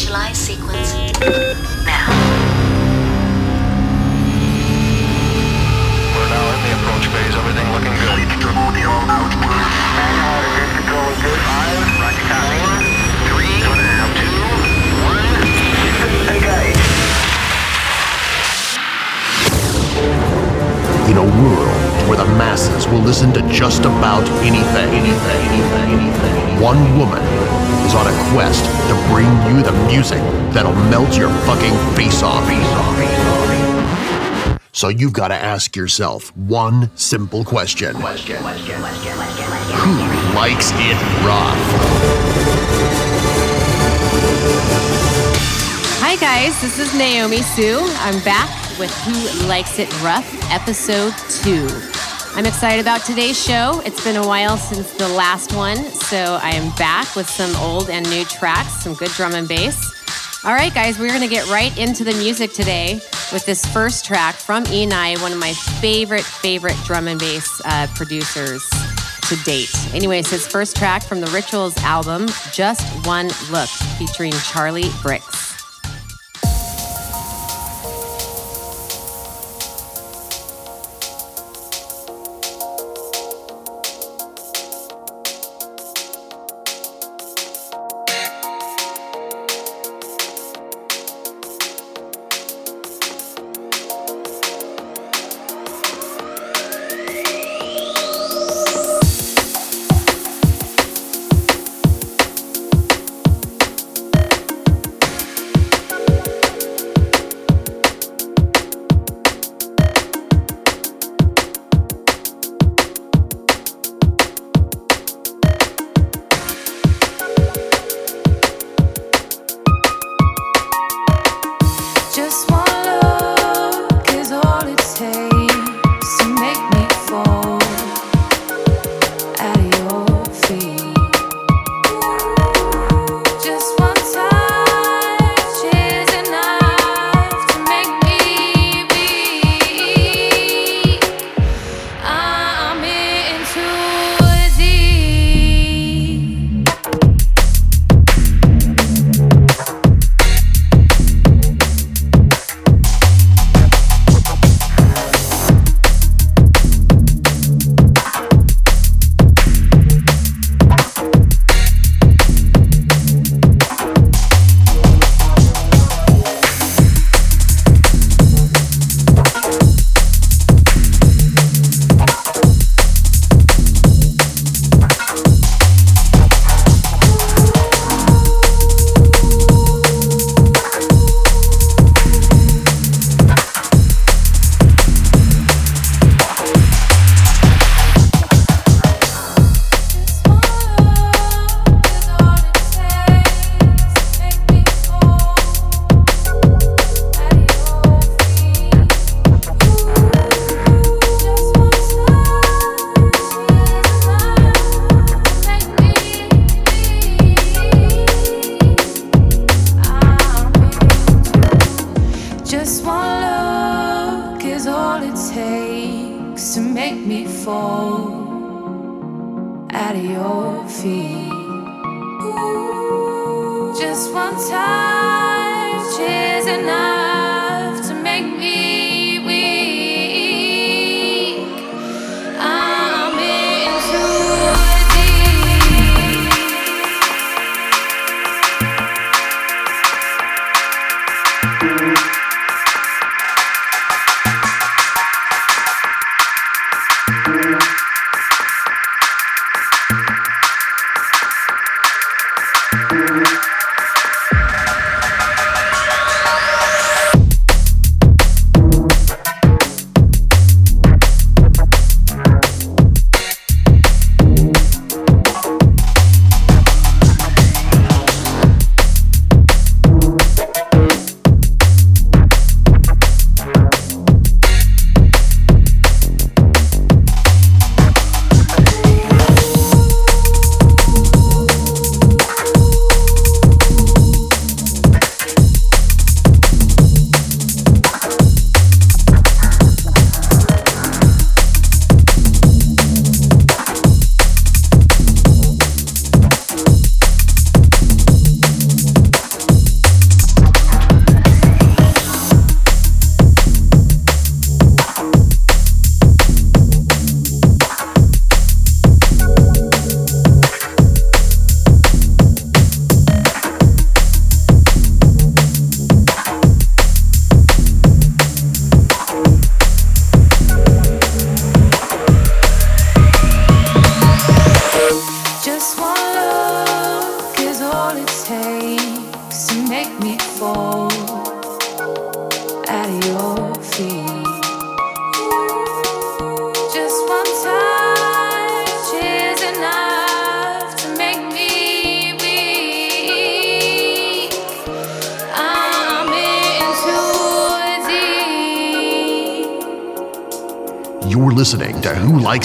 Initialize sequence now. We're now in the approach phase. Everything looking good. Five, roger copy. Three, two, one. Engage. in a world where the masses will listen to just about anything. Anything, anything, anything. One woman is on a quest to bring you the music that'll melt your fucking face off. So you've got to ask yourself one simple question. Who likes it rough? Hi, guys. This is Naomi Sue. I'm back with Who Likes It Rough, episode two. I'm excited about today's show. It's been a while since the last one, so I am back with some old and new tracks, some good drum and bass. All right, guys, we're going to get right into the music today with this first track from Enei, one of my favorite, favorite drum and bass uh, producers to date. Anyways, his first track from the Rituals album, Just One Look, featuring Charli Brix.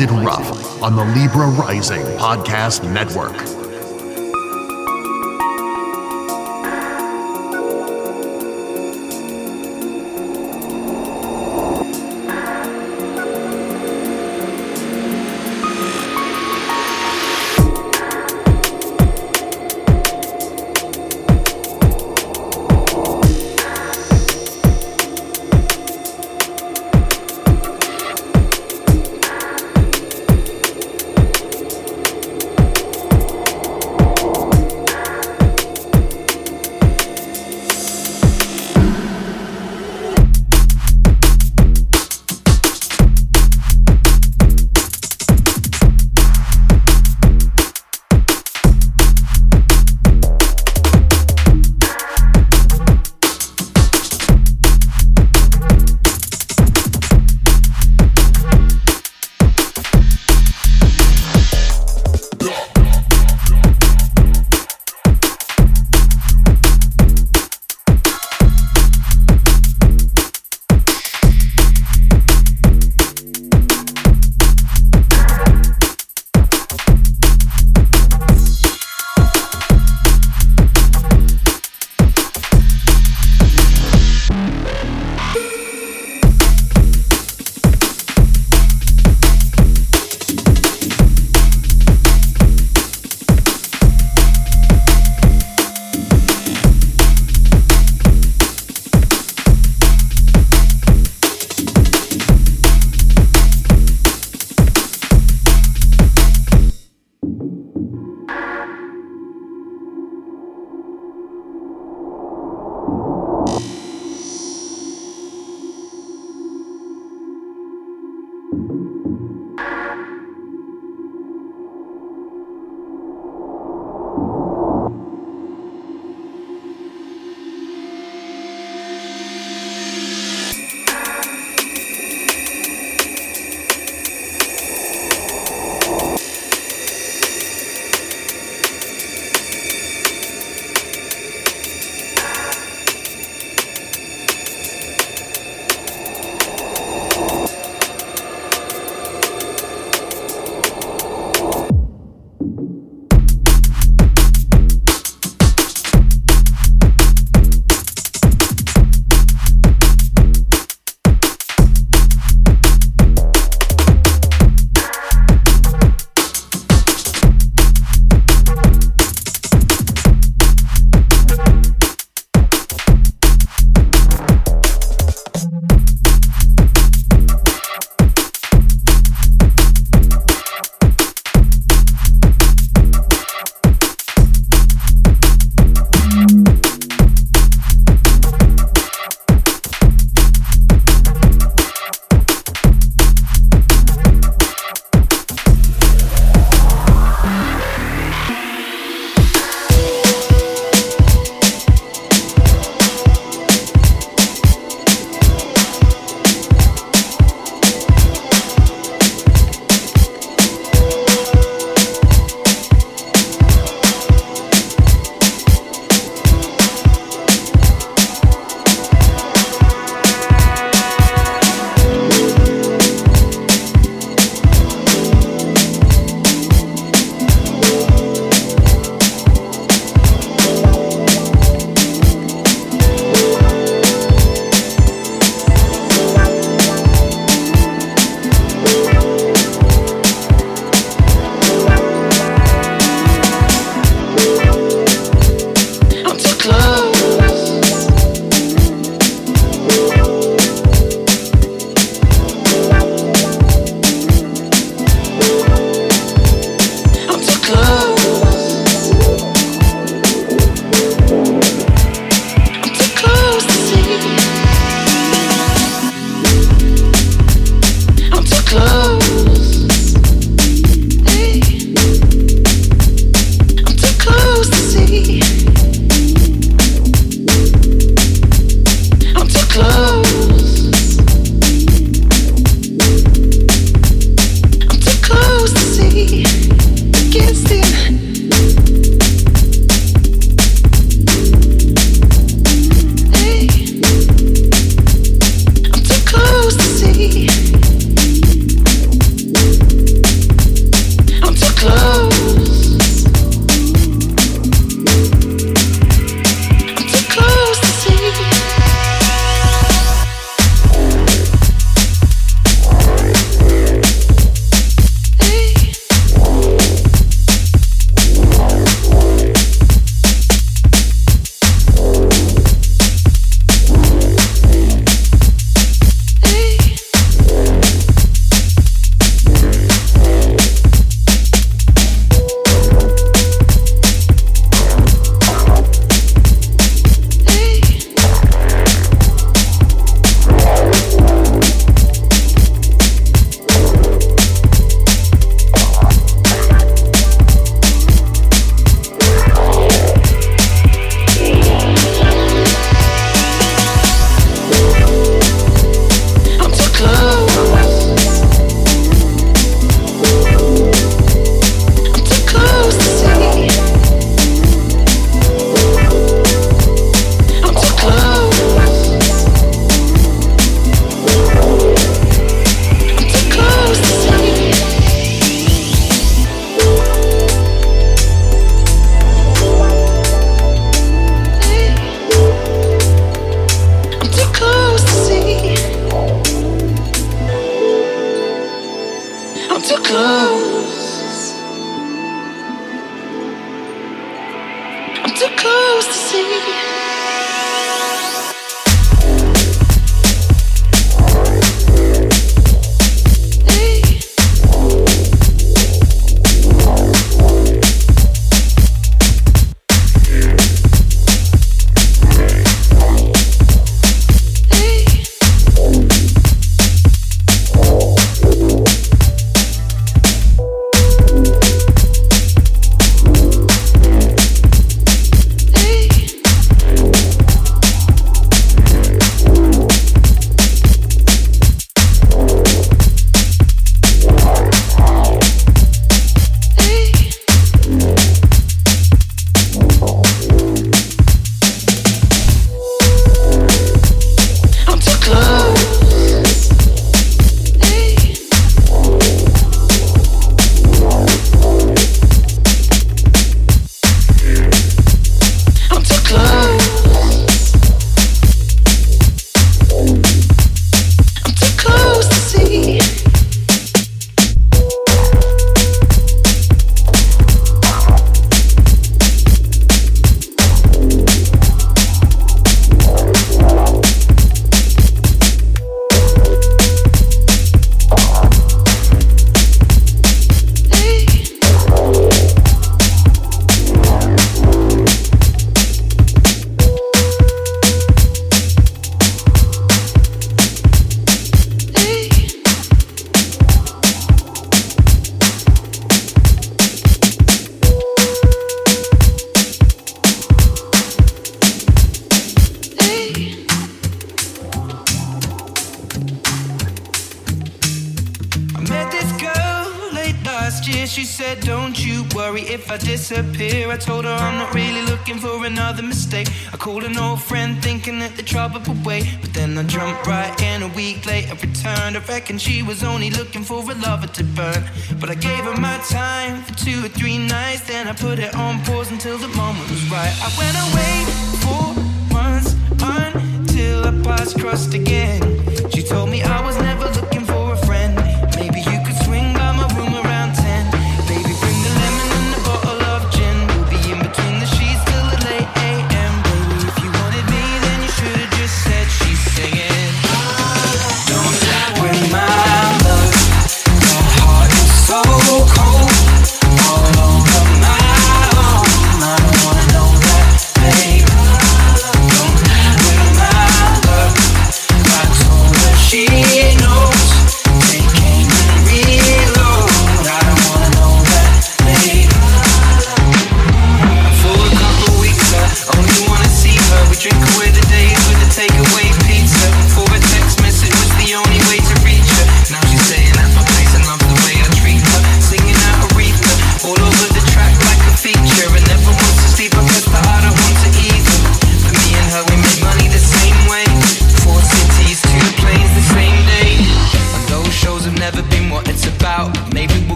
It Rough on the Libra Rising Podcast Network.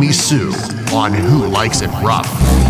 Naomi Sue on Who Likes It Rough.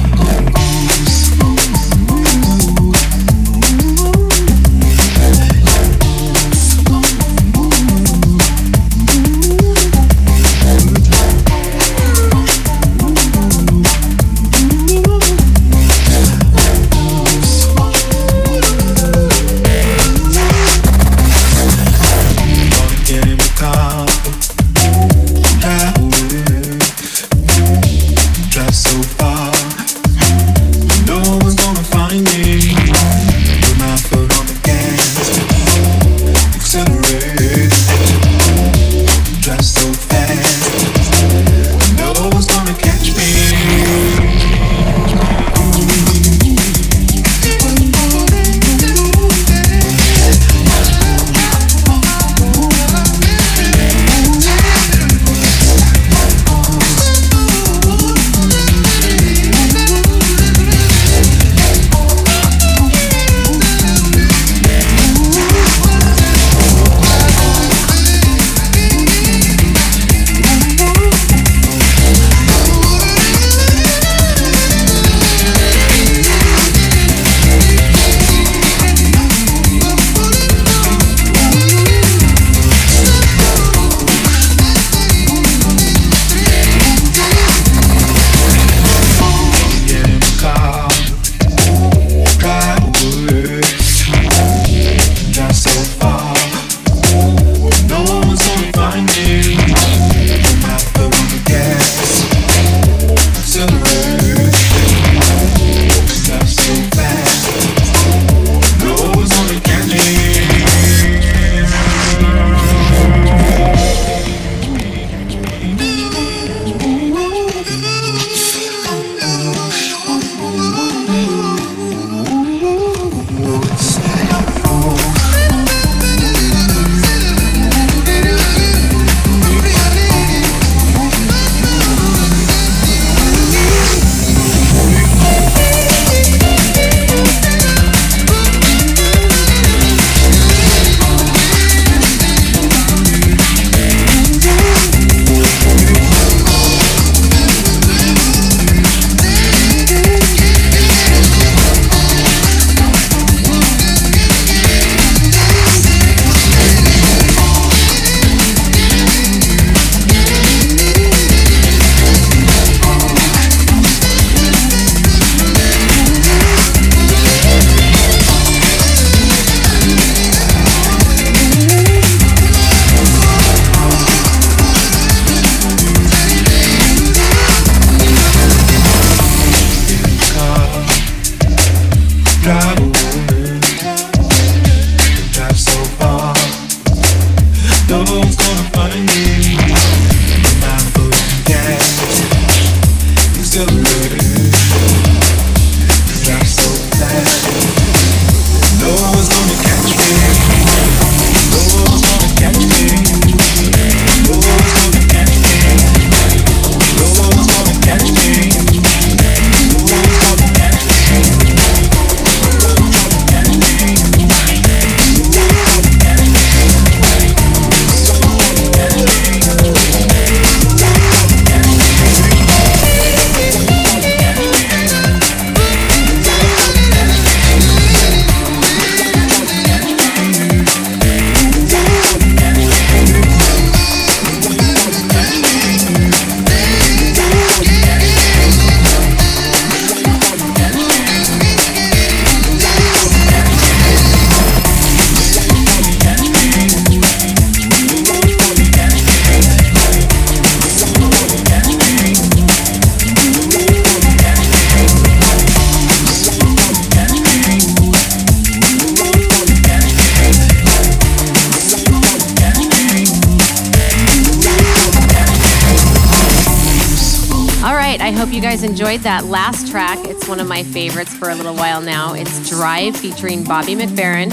My favorites for a little while now. It's Drive featuring Bobby McFerrin.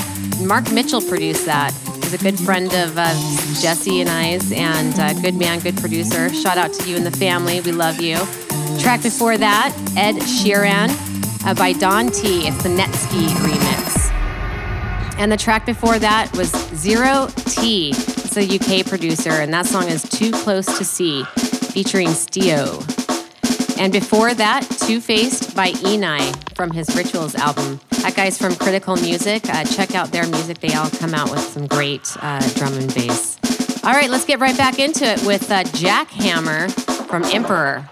Mark Mitchell produced that. He's a good friend of uh, Jesse and I's and uh, good man, good producer. Shout out to you and the family. We love you. Track before that, Ed Sheeran uh, by Don T. It's the Netsky remix. And the track before that was Zero T. It's a UK producer, and that song is Too Close to See, featuring Stio. And before that, Two Faced by Enei from his Rituals album. That guy's from Critical Music. Uh, check out their music. They all come out with some great uh, drum and bass. All right, let's get right back into it with uh, Jack Hammer from Emperor.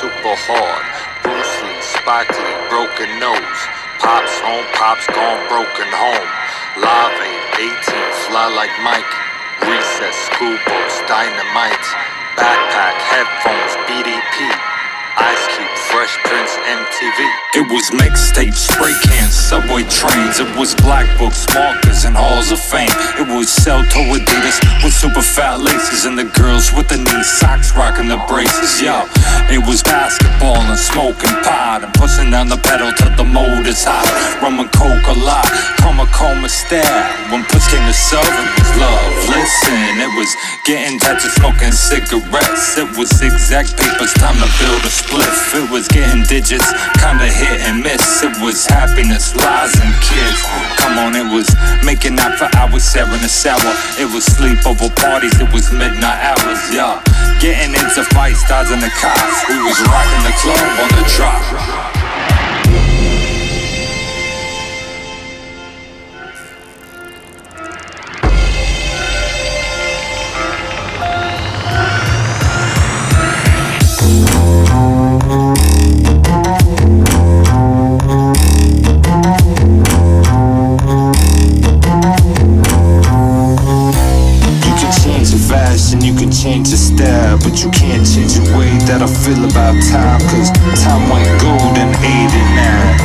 Super hard. Bruce Lee, Spike Lee, broken nose. Pops home, pops gone, broken home. Live aid, 18, fly like Mike. Recess, school books, dynamite. Backpack, headphones, BDP. Fresh MTV. It was mixtape, spray cans, subway trains. It was black books, markers, and halls of fame. It was sell toe Adidas with super fat laces, and the girls with the knee socks rocking the braces. Yo, it was basketball and smoking pot and pushing down the pedal till the motor's hot. Rum and coke a lot, coma coma stare. When push came to shove, it was love. Listen, it was getting tattoos, smoking cigarettes. It was zigzag papers, time to build a spliff. It was getting digits, kinda hit and miss. It was happiness, lies, and kids. Come on, it was making out for hours, sharing a shower. It was sleepover parties, it was midnight hours, yeah. Getting into fights, dodging the cops. We was rocking the club on the drop. Change your style, but you can't change the way that I feel about time. Cause time went gold in 89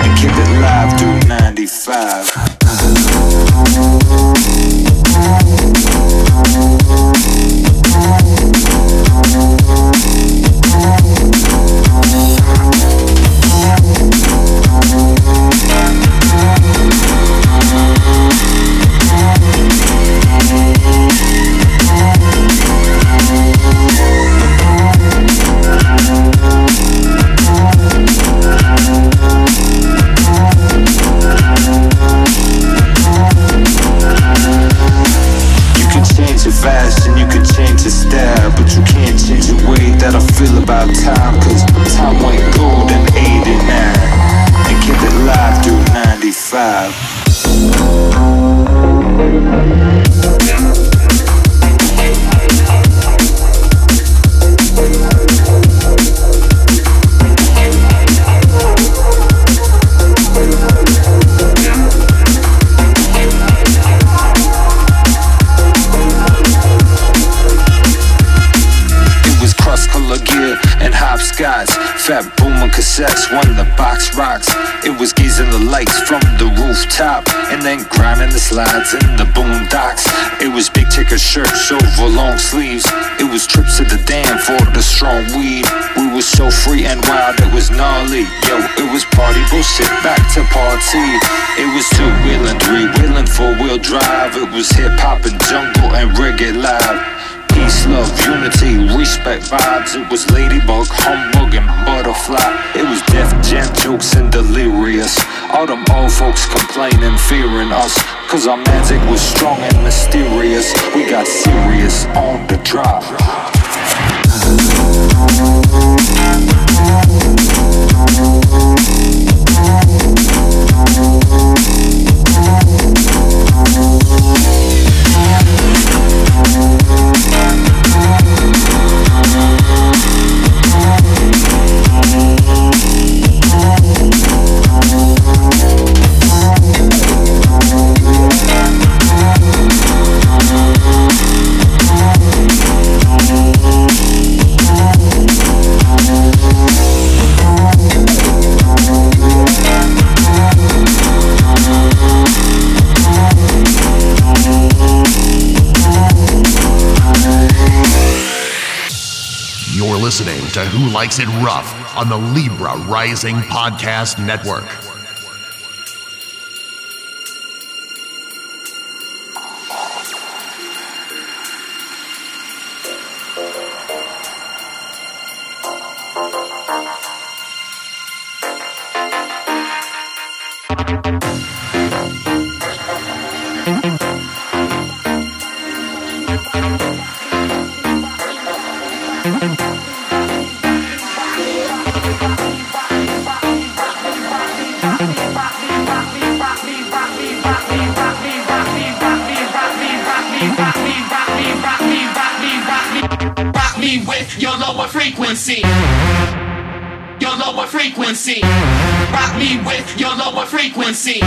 and kept it live through 95. Your fashion, you can change your style, but you can't change the way that I feel about time. Cause time went gold in 89 and kept it live through 95. It was gazing the lights from the rooftop and then grinding the slides in the boondocks. It was big ticker shirts over long sleeves. It was trips to the dam for the strong weed. We was so free and wild, it was gnarly. Yo, it was party bullshit, back to party. It was two wheeling, three wheeling, four wheel drive. It was hip hop and jungle and reggae live. Peace, love, unity, respect vibes. It was ladybug, humbug, and butterfly. It was Def Jam jokes and delirious. All them old folks complaining, fearing us. Cause our magic was strong and mysterious. We got serious on the drop. Who Likes It Rough on the Libra Rising Podcast Network. Frequency.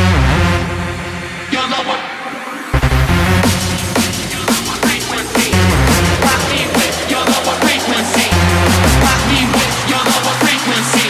Your lower. frequency. Rock me with your lower frequency. Me with your lower frequency.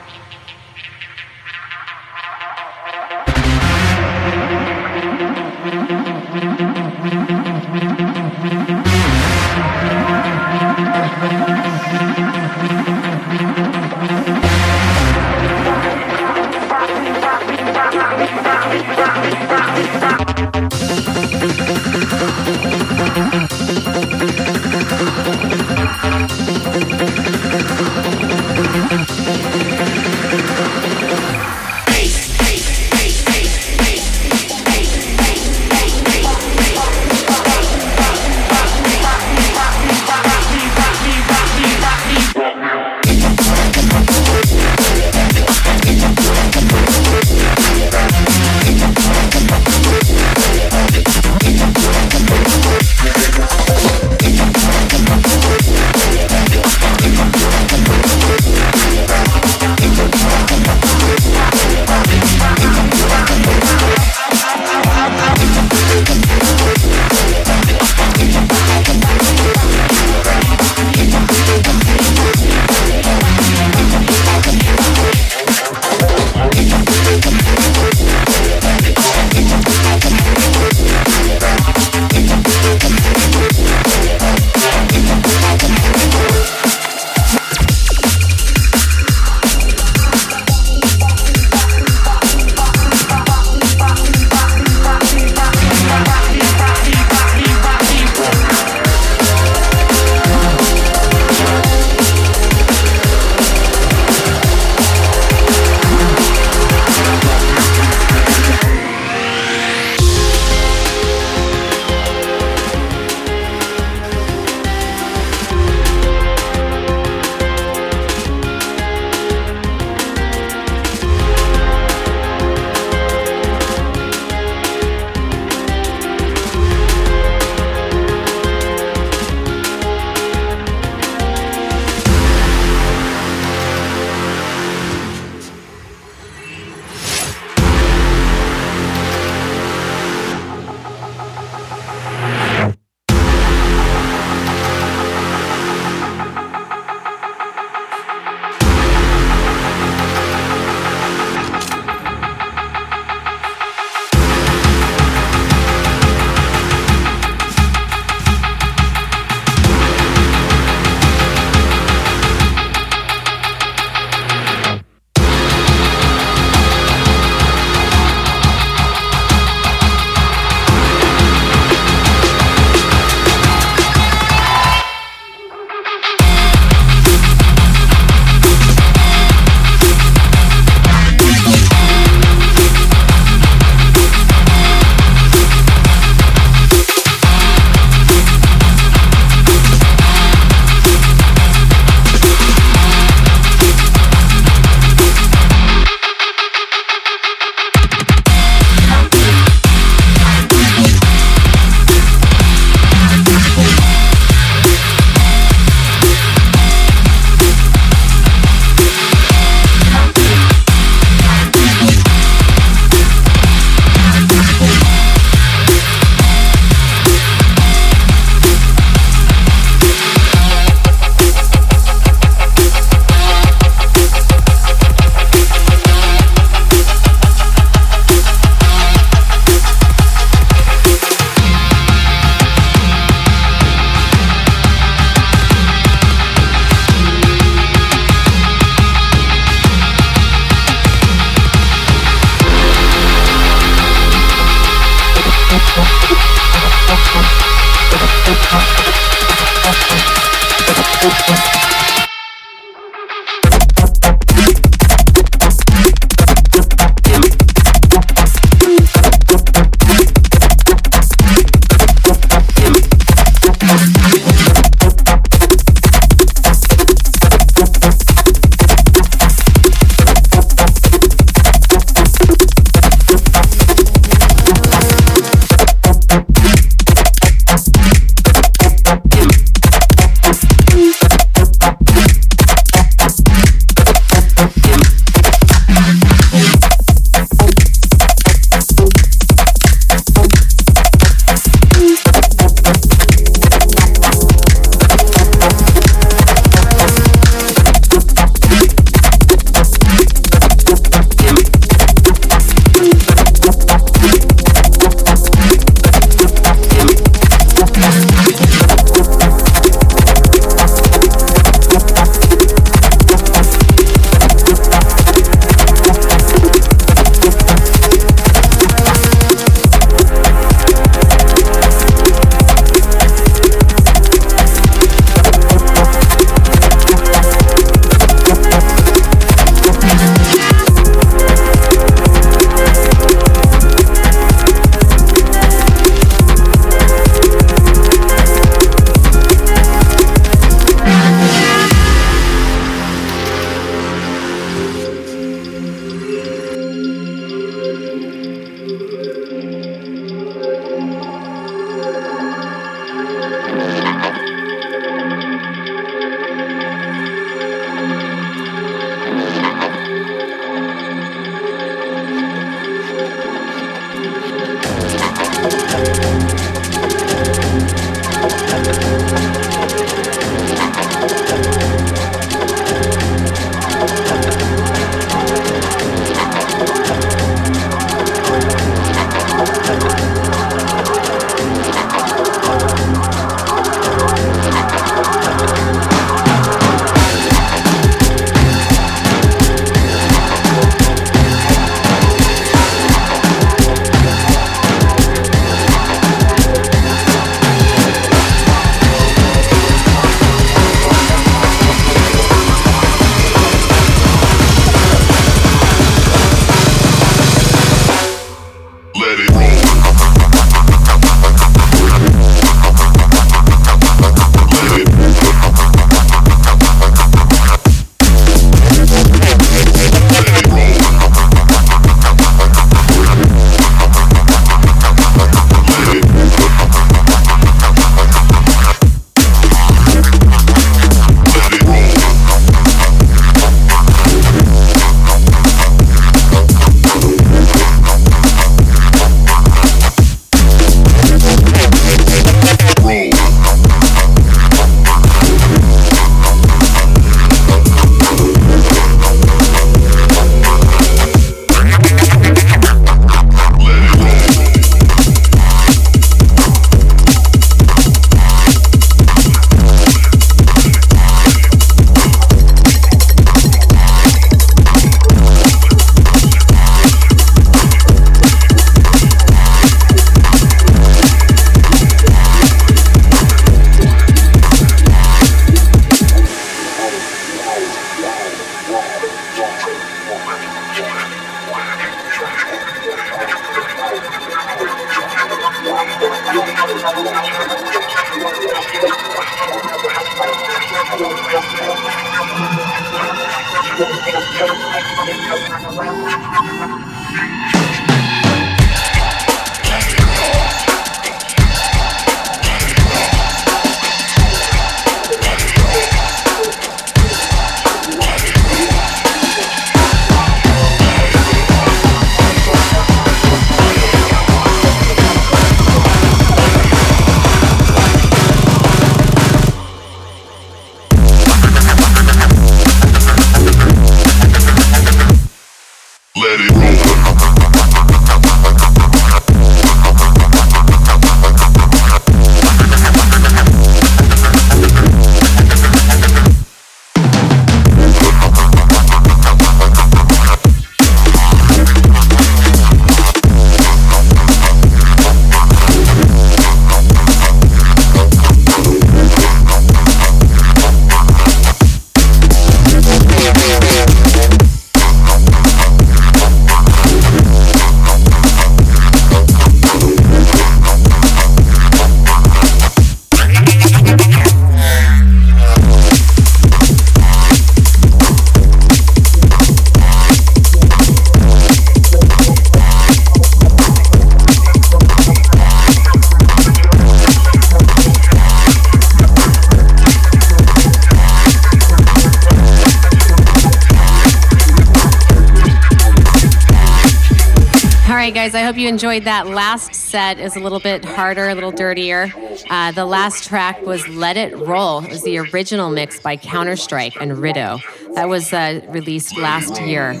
You enjoyed that. Last set is a little bit harder, a little dirtier. Uh, the last track was Let It Roll. It was the original mix by Counterstrike and Rido. That was uh, released last year.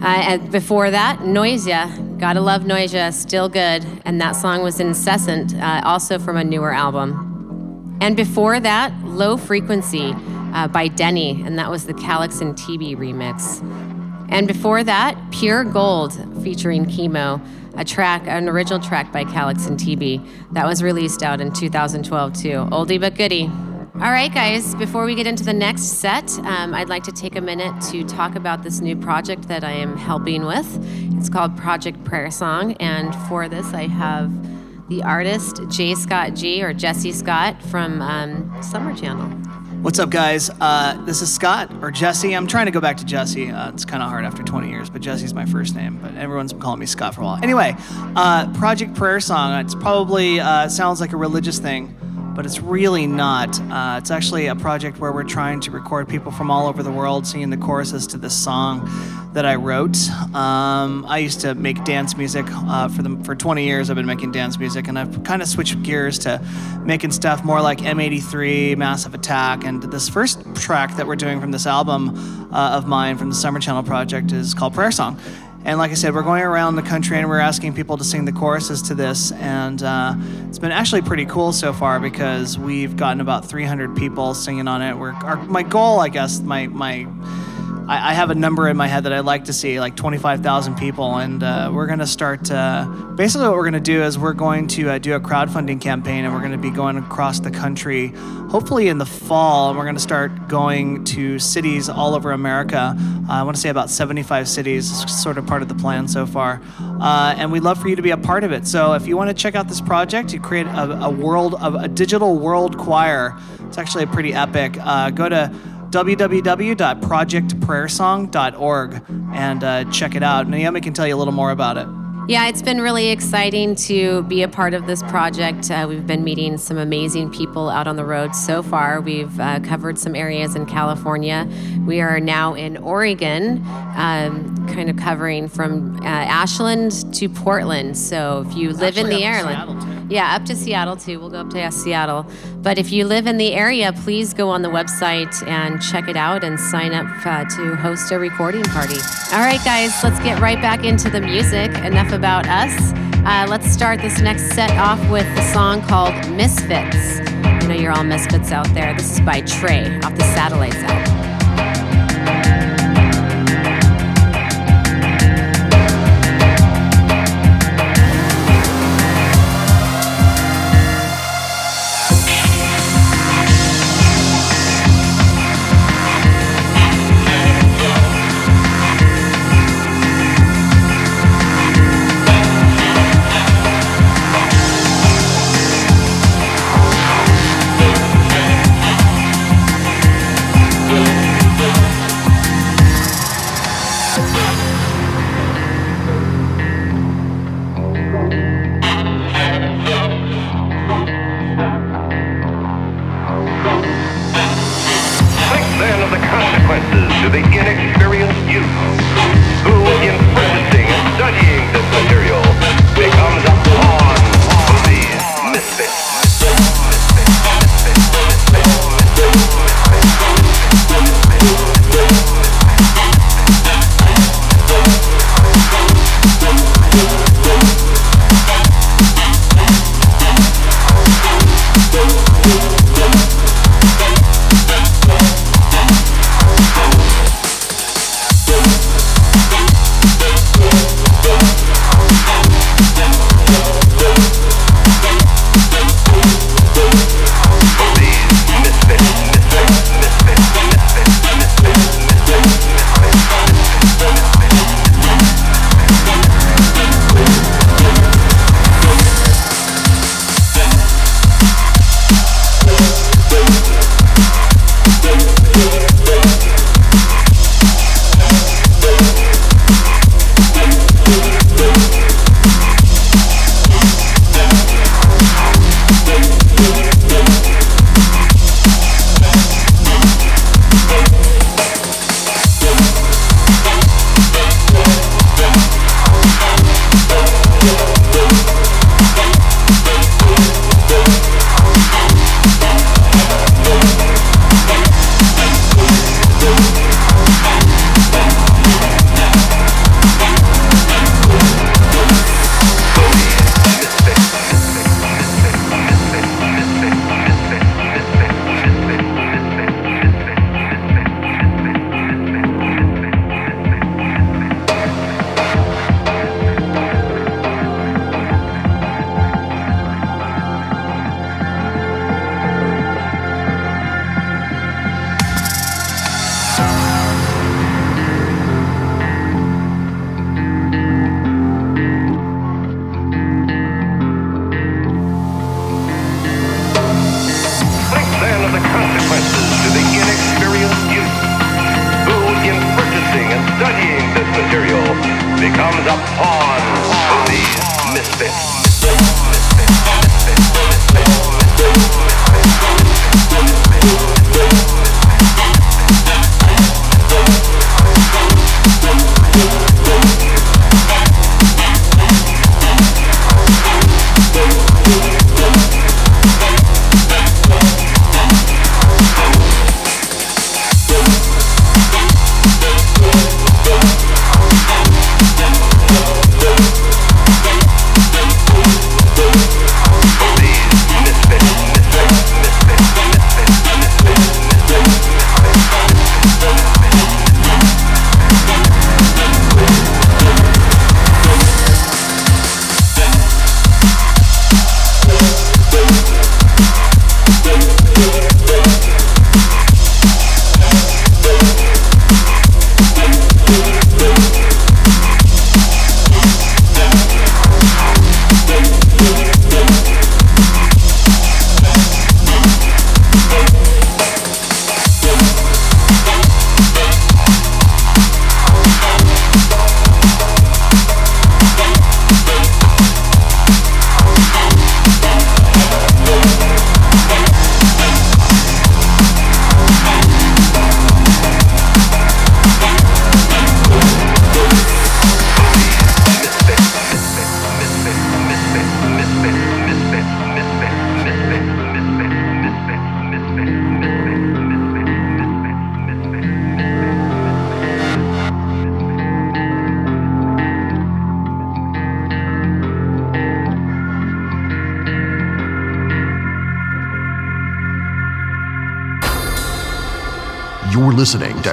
Uh, and before that, Noisia. Gotta love Noisia, still good. And that song was Incessant, uh, also from a newer album. And before that, Low Frequency uh, by Denny, and that was the Calyx and TeeBee remix. And before that, Pure Gold featuring Chemo, a track, an original track by Calyx and TeeBee that was released out in 2012 too. Oldie but goodie. All right, guys, before we get into the next set, um, I'd like to take a minute to talk about this new project that I am helping with. It's called Project Prayer Song, and for this, I have the artist J. Scott G, or Jesse Scott from um, Summer Channel. What's up, guys? Uh, this is Scott or Jesse. I'm trying to go back to Jesse. Uh, it's kind of hard after 20 years, but Jesse's my first name. But everyone's been calling me Scott for a while. Anyway, uh, Project Prayer Song. It's probably uh, sounds like a religious thing, but it's really not. Uh, it's actually a project where we're trying to record people from all over the world singing the choruses to this song that I wrote. Um, I used to make dance music uh, for them for 20 years. I've been making dance music, and I've kind of switched gears to making stuff more like M83, Massive Attack, and this first track that we're doing from this album uh, of mine from the Summer Channel project is called Prayer Song. And like I said, we're going around the country and we're asking people to sing the choruses to this. And uh, it's been actually pretty cool so far because we've gotten about 300 people singing on it. We're, our, my goal, I guess, my, my, I, I have a number in my head that I'd like to see, like 25,000 people. And uh, we're going to start, uh, basically, what we're going to do is we're going to uh, do a crowdfunding campaign and we're going to be going across the country, hopefully in the fall. And we're going to start going to cities all over America. Uh, I want to say about 75 cities, sort of part of the plan so far. Uh, and we'd love for you to be a part of it. So if you want to check out this project, you create a, a world of a digital world choir. It's actually a pretty epic. Uh, go to www.projectprayersong.org and uh, check it out. Naomi can tell you a little more about it. Yeah, it's been really exciting to be a part of this project. Uh, we've been meeting some amazing people out on the road so far. We've uh, covered some areas in California. We are now in Oregon, um, kind of covering from uh, Ashland to Portland. So if you live in the area. Yeah, up to Seattle too. We'll go up to Seattle. But if you live in the area, please go on the website and check it out and sign up uh, to host a recording party. All right, guys, let's get right back into the music. Enough about us. Uh, let's start this next set off with a song called Misfits. I know you're all misfits out there. This is by Trey off the Satellites album.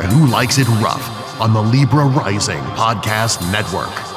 Who Likes It Rough on the Libra Rising Podcast Network.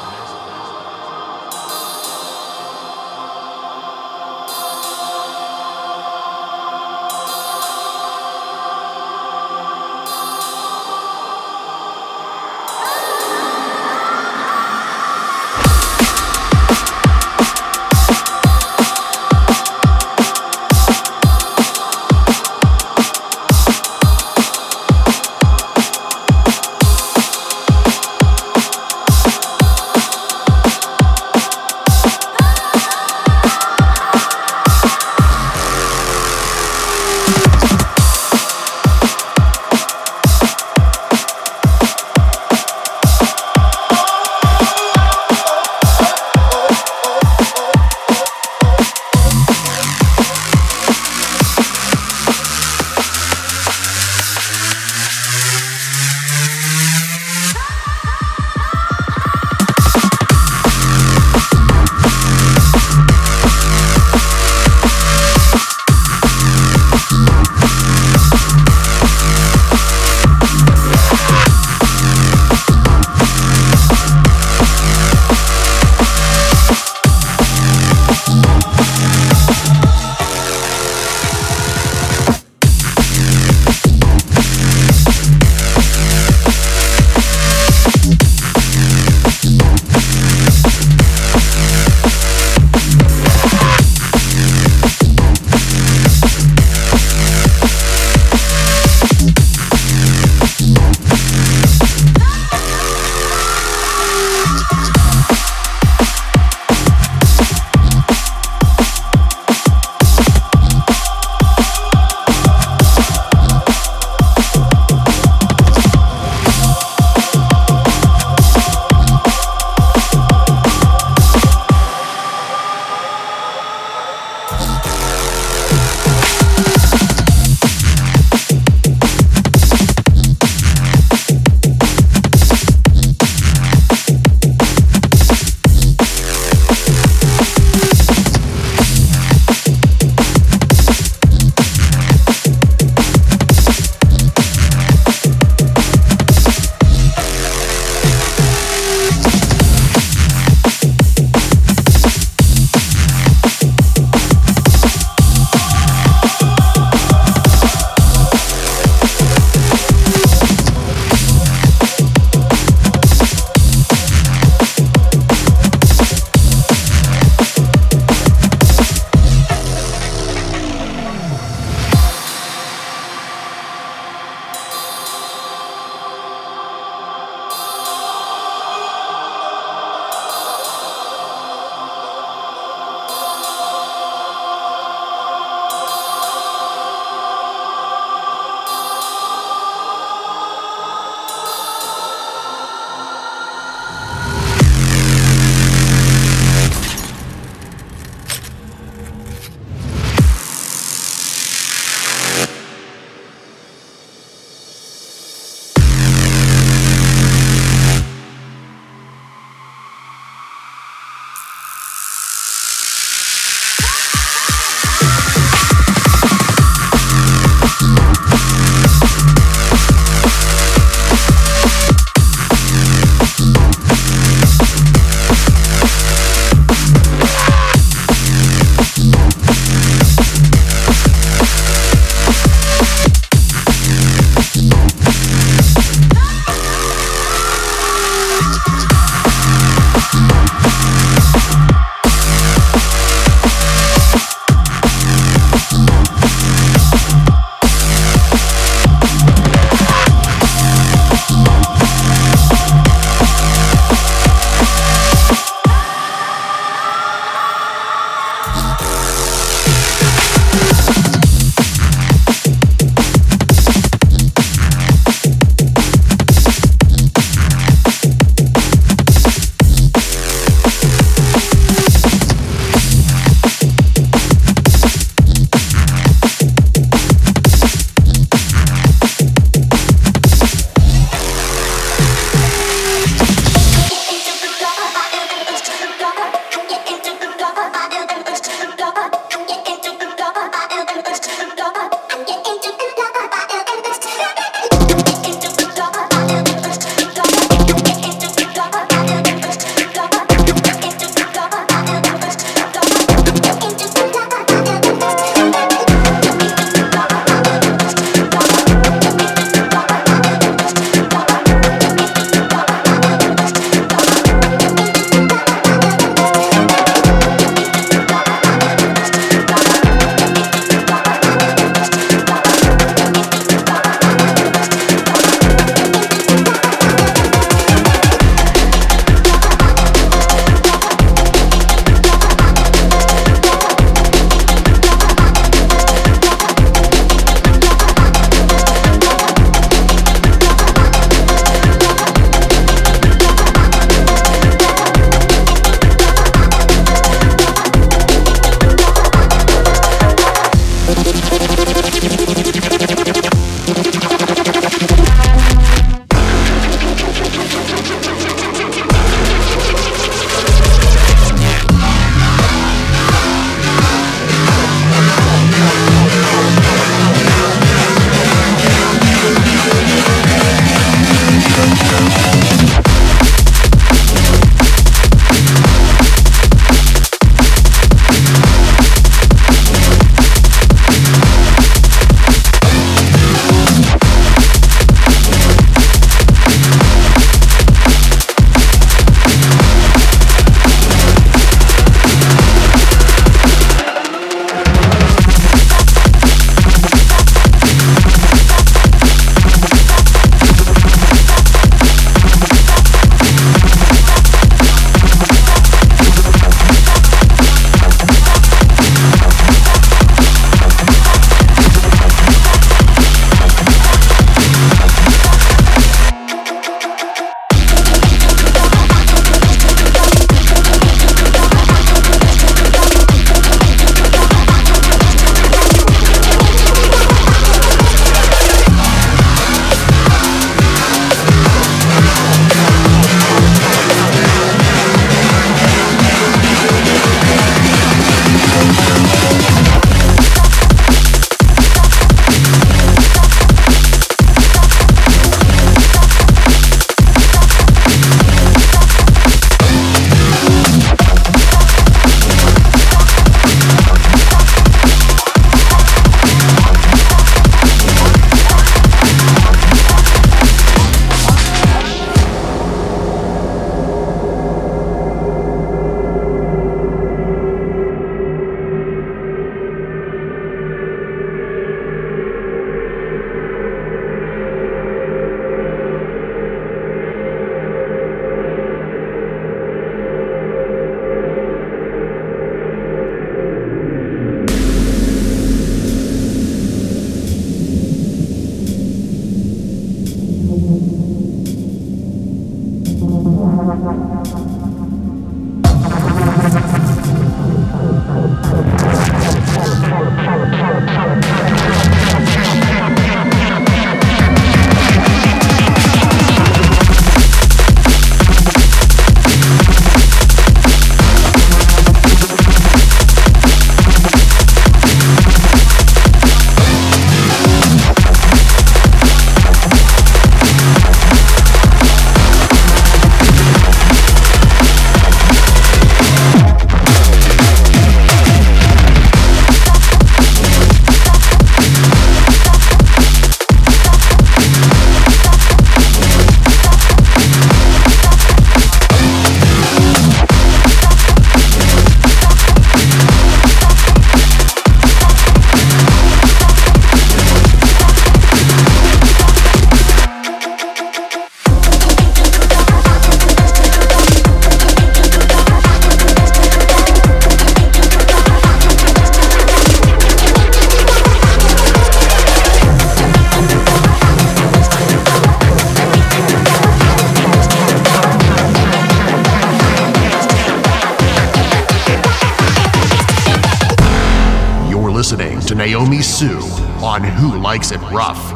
on Who Likes It Rough.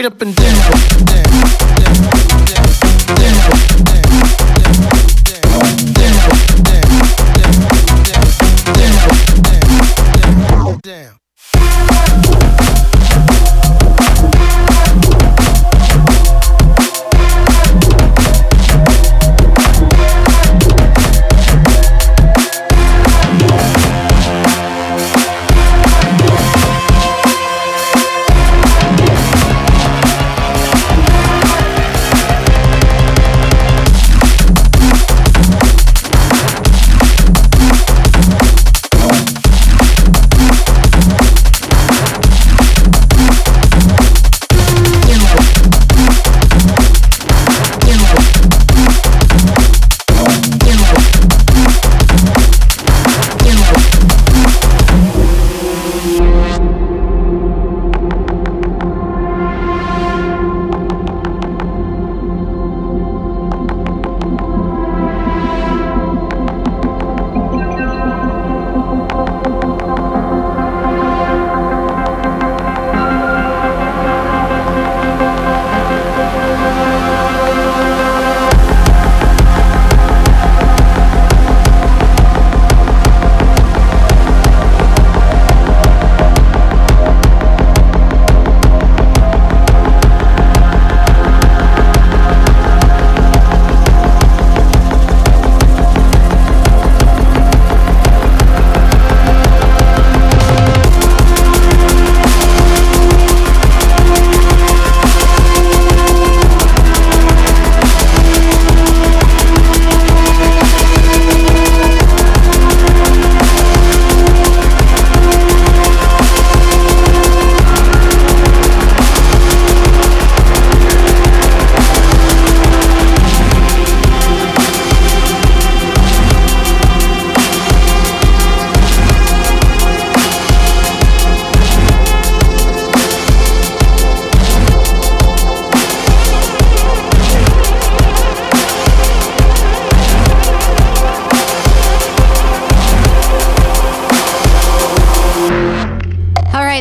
Straight up and down.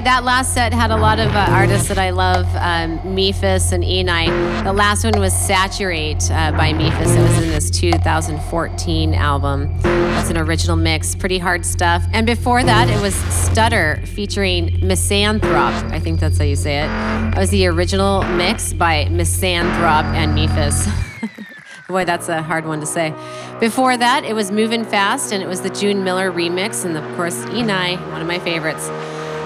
That last set had a lot of uh, artists that I love, um, Mefjus and Enei. The last one was Saturate uh, by Mefjus. It was in this 2014 album. That's an original mix, pretty hard stuff. And before that, it was Stutter featuring Misanthrop. I think that's how you say it. That was the original mix by Misanthrop and Mefjus. Boy, that's a hard one to say. Before that, it was Moving Fast, and it was the June Miller remix, and of course, Enei, one of my favorites.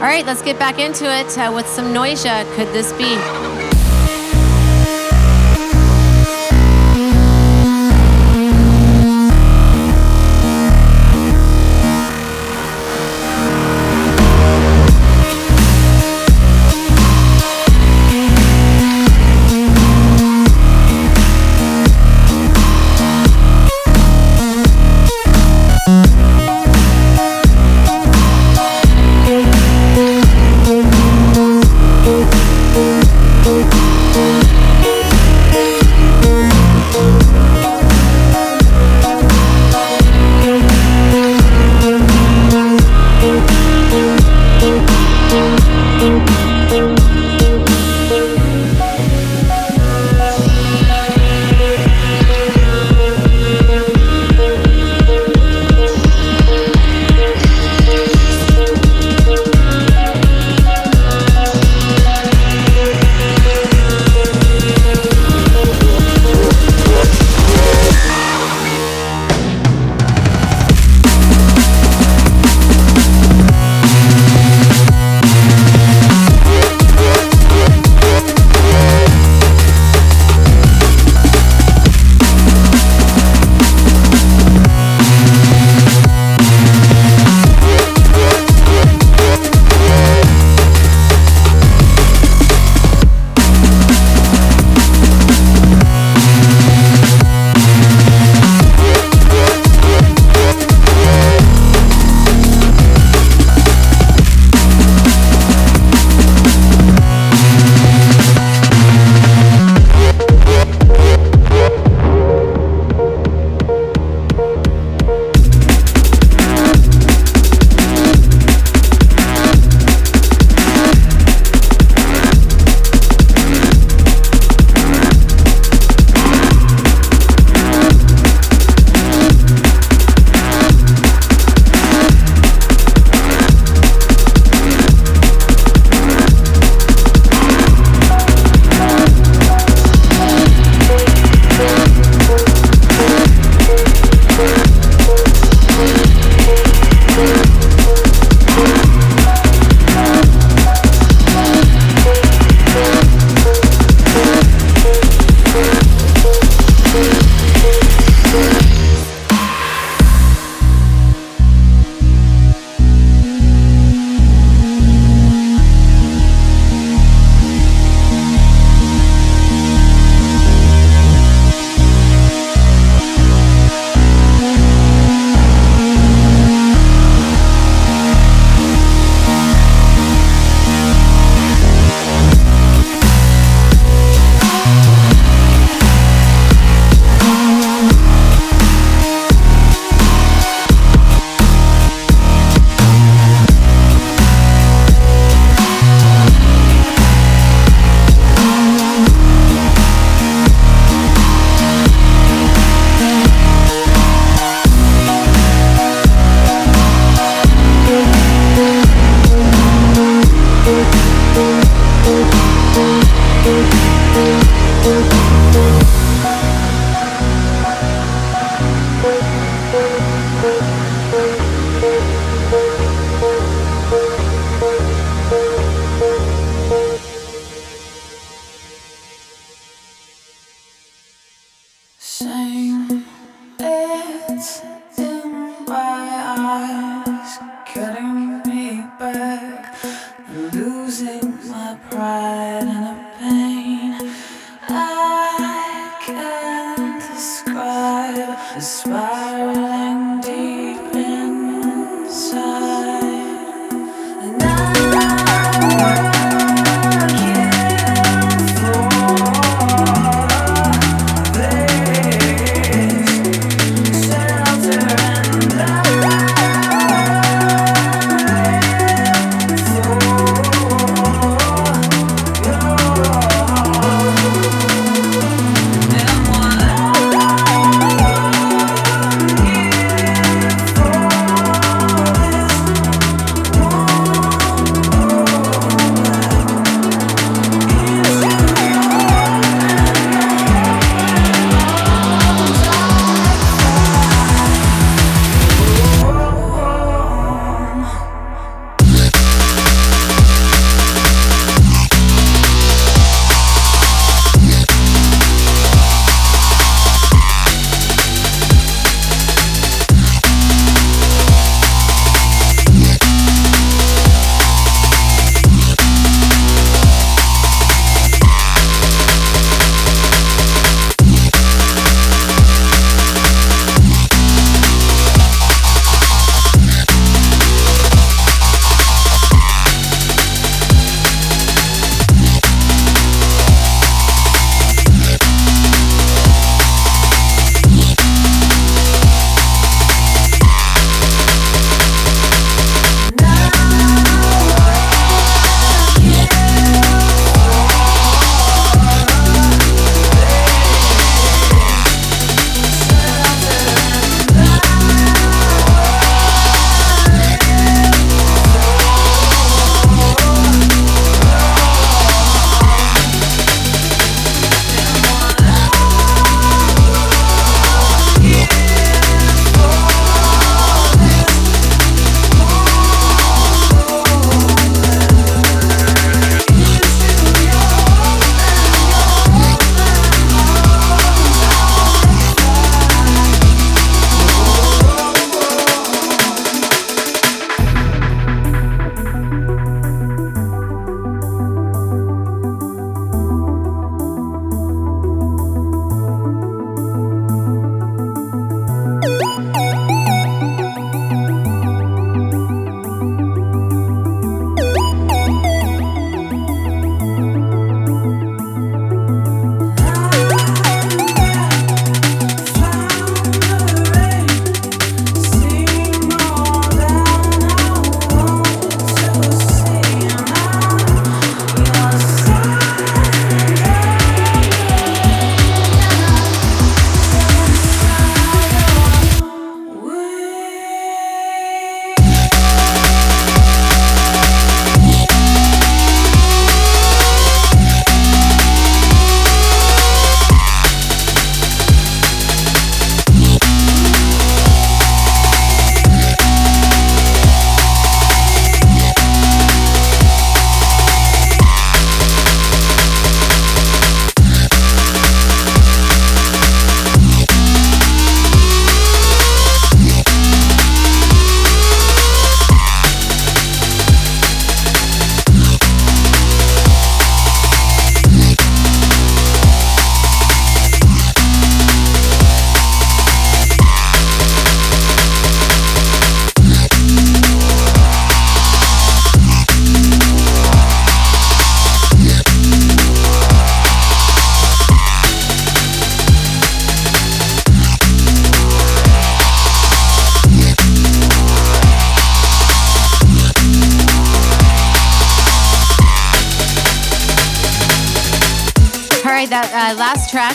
All right, let's get back into it uh, with some Noisia. Could this be?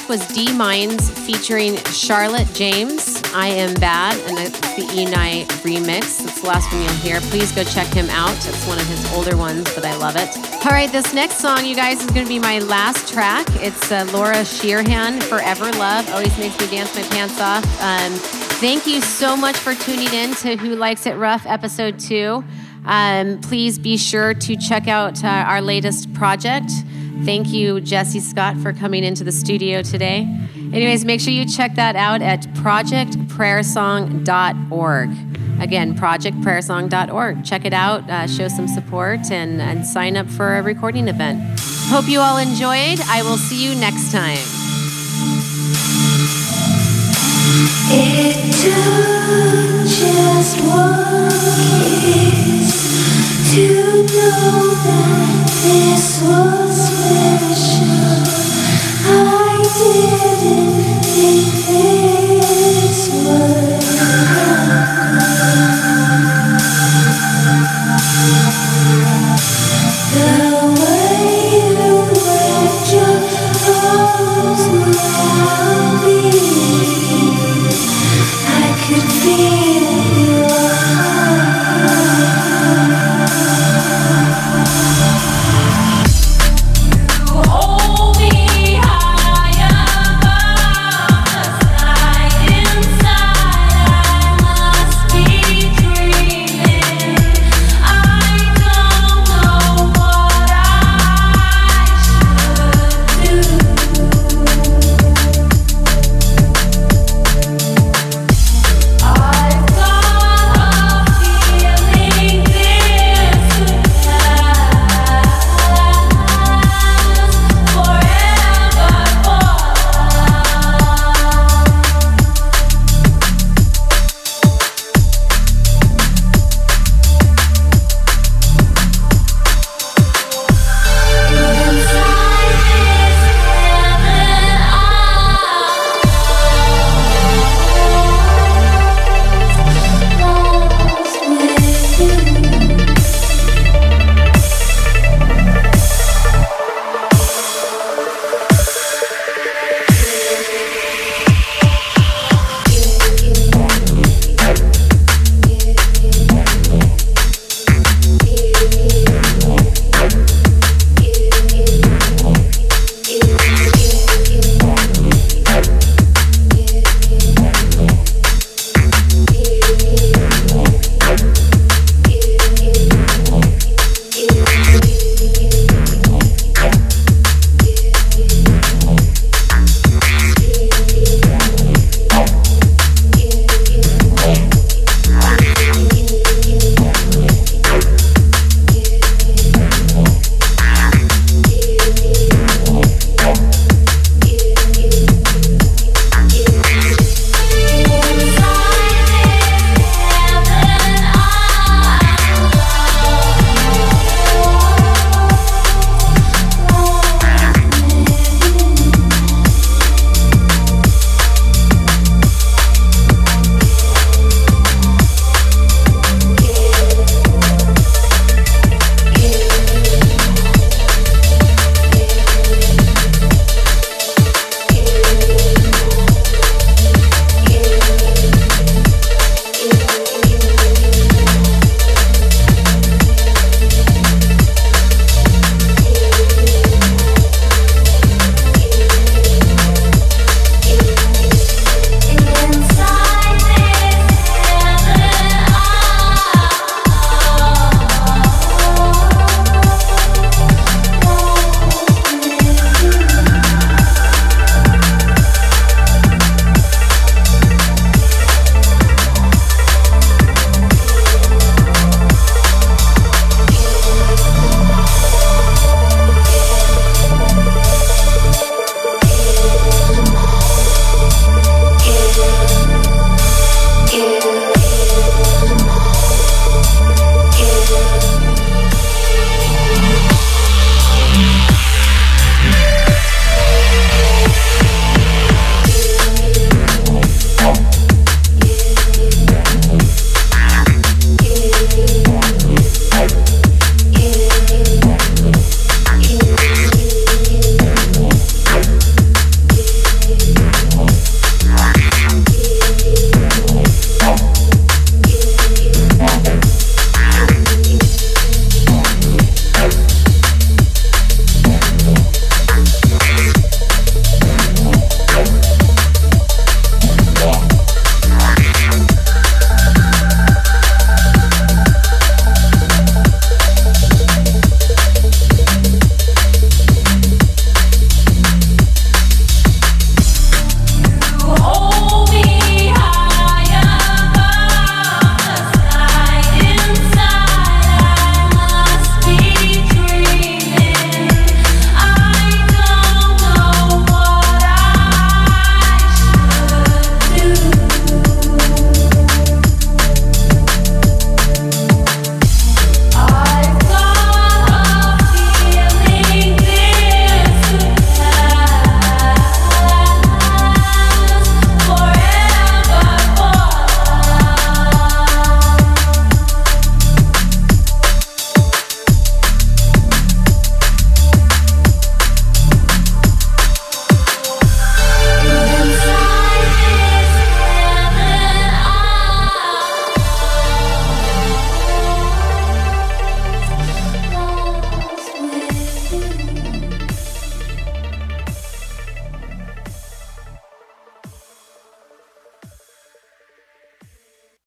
Was D Minds featuring Charlotte James. I Am Bad, and it's the Enei remix. That's the last one you'll hear. Please go check him out. It's one of his older ones, but I love it. All right, this next song, you guys, is going to be my last track. It's uh, Laura Shearhan, Forever Love. Always makes me dance my pants off. Um, thank you so much for tuning in to Who Likes It Rough, episode two. Um, please be sure to check out uh, our latest project. Thank you, Jesse Scott, for coming into the studio today. Anyways, make sure you check that out at projectprayersong.org. Again, projectprayersong.org. Check it out, uh, show some support, and, and sign up for a recording event. Hope you all enjoyed. I will see you next time. It took just one kiss I didn't think